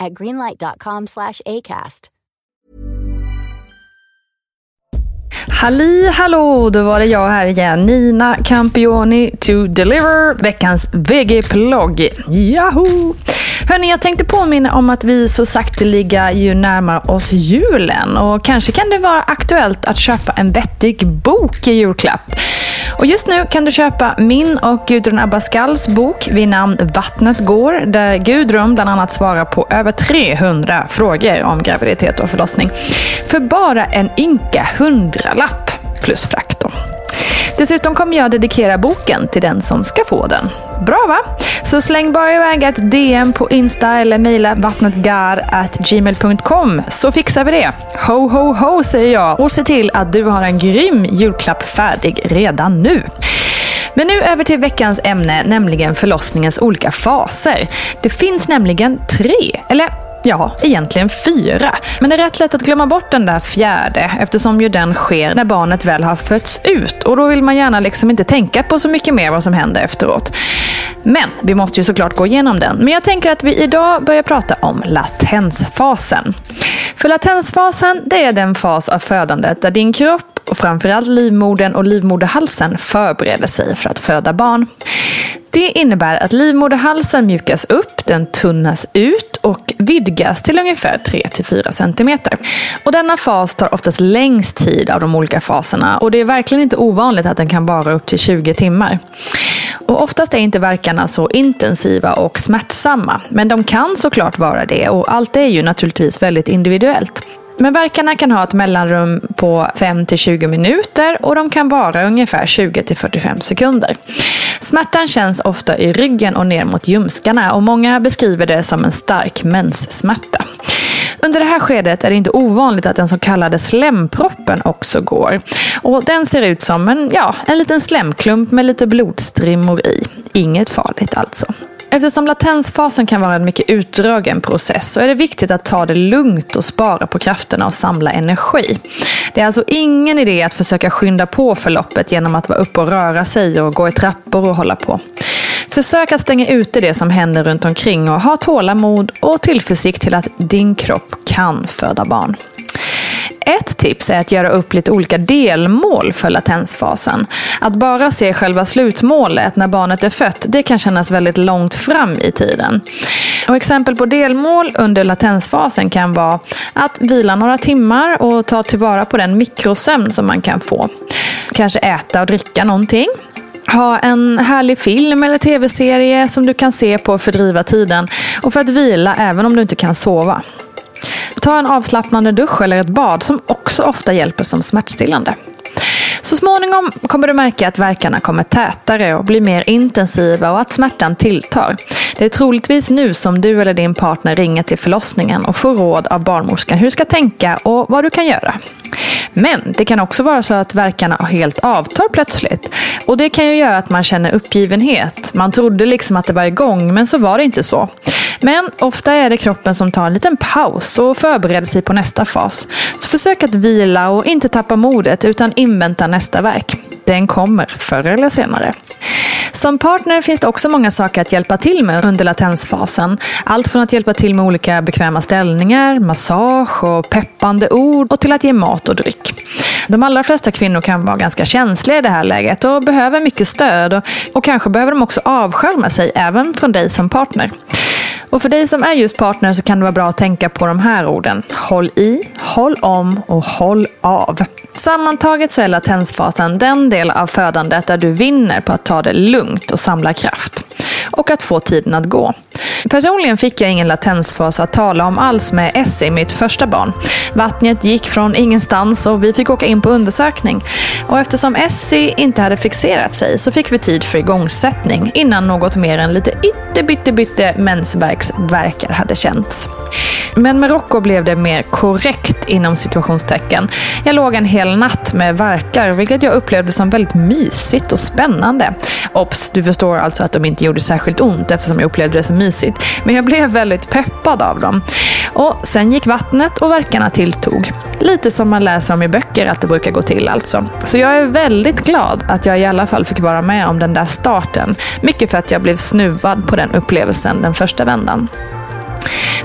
at greenlight.com slash ACAST. Halli hallå, då var det jag här igen. Nina Campioni to deliver veckans VG-plogg. Yahoo! Hörni, jag tänkte påminna om att vi så sakteliga ju närmar oss julen och kanske kan det vara aktuellt att köpa en vettig bok i julklapp. Och just nu kan du köpa min och Gudrun Abascals bok vid namn Vattnet går, där Gudrun bland annat svarar på över 300 frågor om graviditet och förlossning. För bara en ynka hundralapp plus frakt. Dessutom kommer jag dedikera boken till den som ska få den. Bra va? Så släng bara iväg ett DM på Insta eller mejla vattnetgar.gmail.com så fixar vi det. Ho, ho, ho säger jag och se till att du har en grym julklapp färdig redan nu. Men nu över till veckans ämne, nämligen förlossningens olika faser. Det finns nämligen tre, eller Ja, egentligen fyra. Men det är rätt lätt att glömma bort den där fjärde eftersom ju den sker när barnet väl har fötts ut och då vill man gärna liksom inte tänka på så mycket mer vad som händer efteråt. Men vi måste ju såklart gå igenom den. Men jag tänker att vi idag börjar prata om latensfasen. För latensfasen, det är den fas av födandet där din kropp och framförallt livmodern och livmoderhalsen förbereder sig för att föda barn. Det innebär att livmoderhalsen mjukas upp, den tunnas ut och vidgas till ungefär 3-4 cm. Och denna fas tar oftast längst tid av de olika faserna och det är verkligen inte ovanligt att den kan vara upp till 20 timmar. Och oftast är inte verkarna så intensiva och smärtsamma, men de kan såklart vara det och allt är ju naturligtvis väldigt individuellt. Men verkarna kan ha ett mellanrum på 5-20 minuter och de kan vara ungefär 20-45 sekunder. Smärtan känns ofta i ryggen och ner mot ljumskarna och många beskriver det som en stark menssmärta. Under det här skedet är det inte ovanligt att den så kallade slemproppen också går. Och den ser ut som en, ja, en liten slemklump med lite blodstrimmor i. Inget farligt alltså. Eftersom latensfasen kan vara en mycket utdragen process så är det viktigt att ta det lugnt och spara på krafterna och samla energi. Det är alltså ingen idé att försöka skynda på förloppet genom att vara uppe och röra sig och gå i trappor och hålla på. Försök att stänga ute det som händer runt omkring och ha tålamod och tillförsikt till att din kropp kan föda barn. Ett tips är att göra upp lite olika delmål för latensfasen. Att bara se själva slutmålet när barnet är fött, det kan kännas väldigt långt fram i tiden. Och exempel på delmål under latensfasen kan vara att vila några timmar och ta tillvara på den mikrosömn som man kan få. Kanske äta och dricka någonting ha en härlig film eller tv-serie som du kan se på för att fördriva tiden och för att vila även om du inte kan sova. Ta en avslappnande dusch eller ett bad som också ofta hjälper som smärtstillande. Så småningom kommer du märka att verkarna kommer tätare och blir mer intensiva och att smärtan tilltar. Det är troligtvis nu som du eller din partner ringer till förlossningen och får råd av barnmorskan hur du ska tänka och vad du kan göra. Men det kan också vara så att verkarna helt avtar plötsligt. Och det kan ju göra att man känner uppgivenhet. Man trodde liksom att det var igång, men så var det inte så. Men ofta är det kroppen som tar en liten paus och förbereder sig på nästa fas. Så försök att vila och inte tappa modet utan invänta nästa verk. Den kommer förr eller senare. Som partner finns det också många saker att hjälpa till med under latensfasen. Allt från att hjälpa till med olika bekväma ställningar, massage och peppande ord och till att ge mat och dryck. De allra flesta kvinnor kan vara ganska känsliga i det här läget och behöver mycket stöd och, och kanske behöver de också avskärma sig även från dig som partner. Och för dig som är just partner så kan det vara bra att tänka på de här orden. Håll i, håll om och håll av. Sammantaget så är latensfasen den del av födandet där du vinner på att ta det lugnt och samla kraft. Och att få tiden att gå. Personligen fick jag ingen latensfas att tala om alls med Essie, mitt första barn. Vattnet gick från ingenstans och vi fick åka in på undersökning. Och eftersom Essie inte hade fixerat sig så fick vi tid för igångsättning innan något mer än lite ytterbyttebytte mensvärksverkar hade känts. Men med Rocco blev det mer korrekt inom situationstecken. Jag låg en hel natt med verkar, vilket jag upplevde som väldigt mysigt och spännande. Ops, du förstår alltså att de inte gjorde särskilt ont eftersom jag upplevde det som mysigt. Men jag blev väldigt peppad av dem. Och sen gick vattnet och verkarna tilltog. Lite som man läser om i böcker att det brukar gå till alltså. Så jag är väldigt glad att jag i alla fall fick vara med om den där starten. Mycket för att jag blev snuvad på den upplevelsen den första vändan.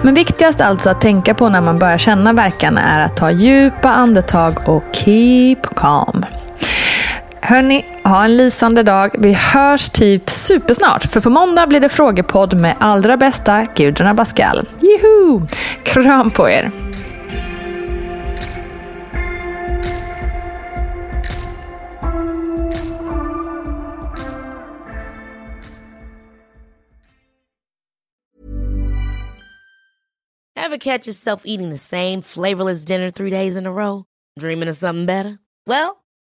Men viktigast alltså att tänka på när man börjar känna verkarna är att ta djupa andetag och keep calm. Hörni, ha en lysande dag. Vi hörs typ supersnart. För på måndag blir det frågepodd med allra bästa Gudrun Abascal. Juhu! Kram på er! Ever catch yourself eating the same flavorless dinner three days in a row? Dreaming of something better? Well,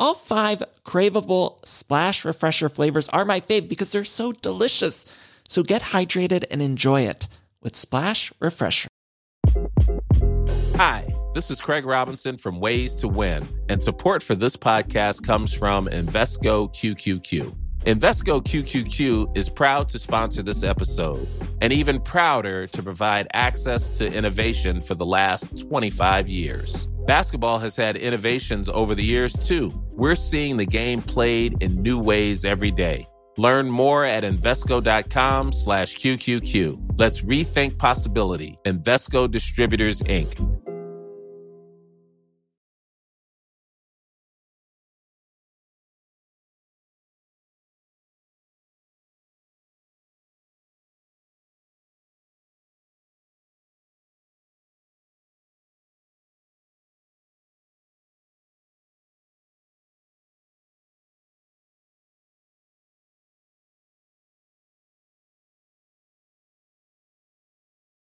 All five craveable splash refresher flavors are my fave because they're so delicious. So get hydrated and enjoy it with Splash Refresher. Hi, this is Craig Robinson from Ways to Win, and support for this podcast comes from Invesco QQQ. Invesco QQQ is proud to sponsor this episode and even prouder to provide access to innovation for the last 25 years. Basketball has had innovations over the years, too. We're seeing the game played in new ways every day. Learn more at Invesco.com slash QQQ. Let's rethink possibility. Invesco Distributors, Inc.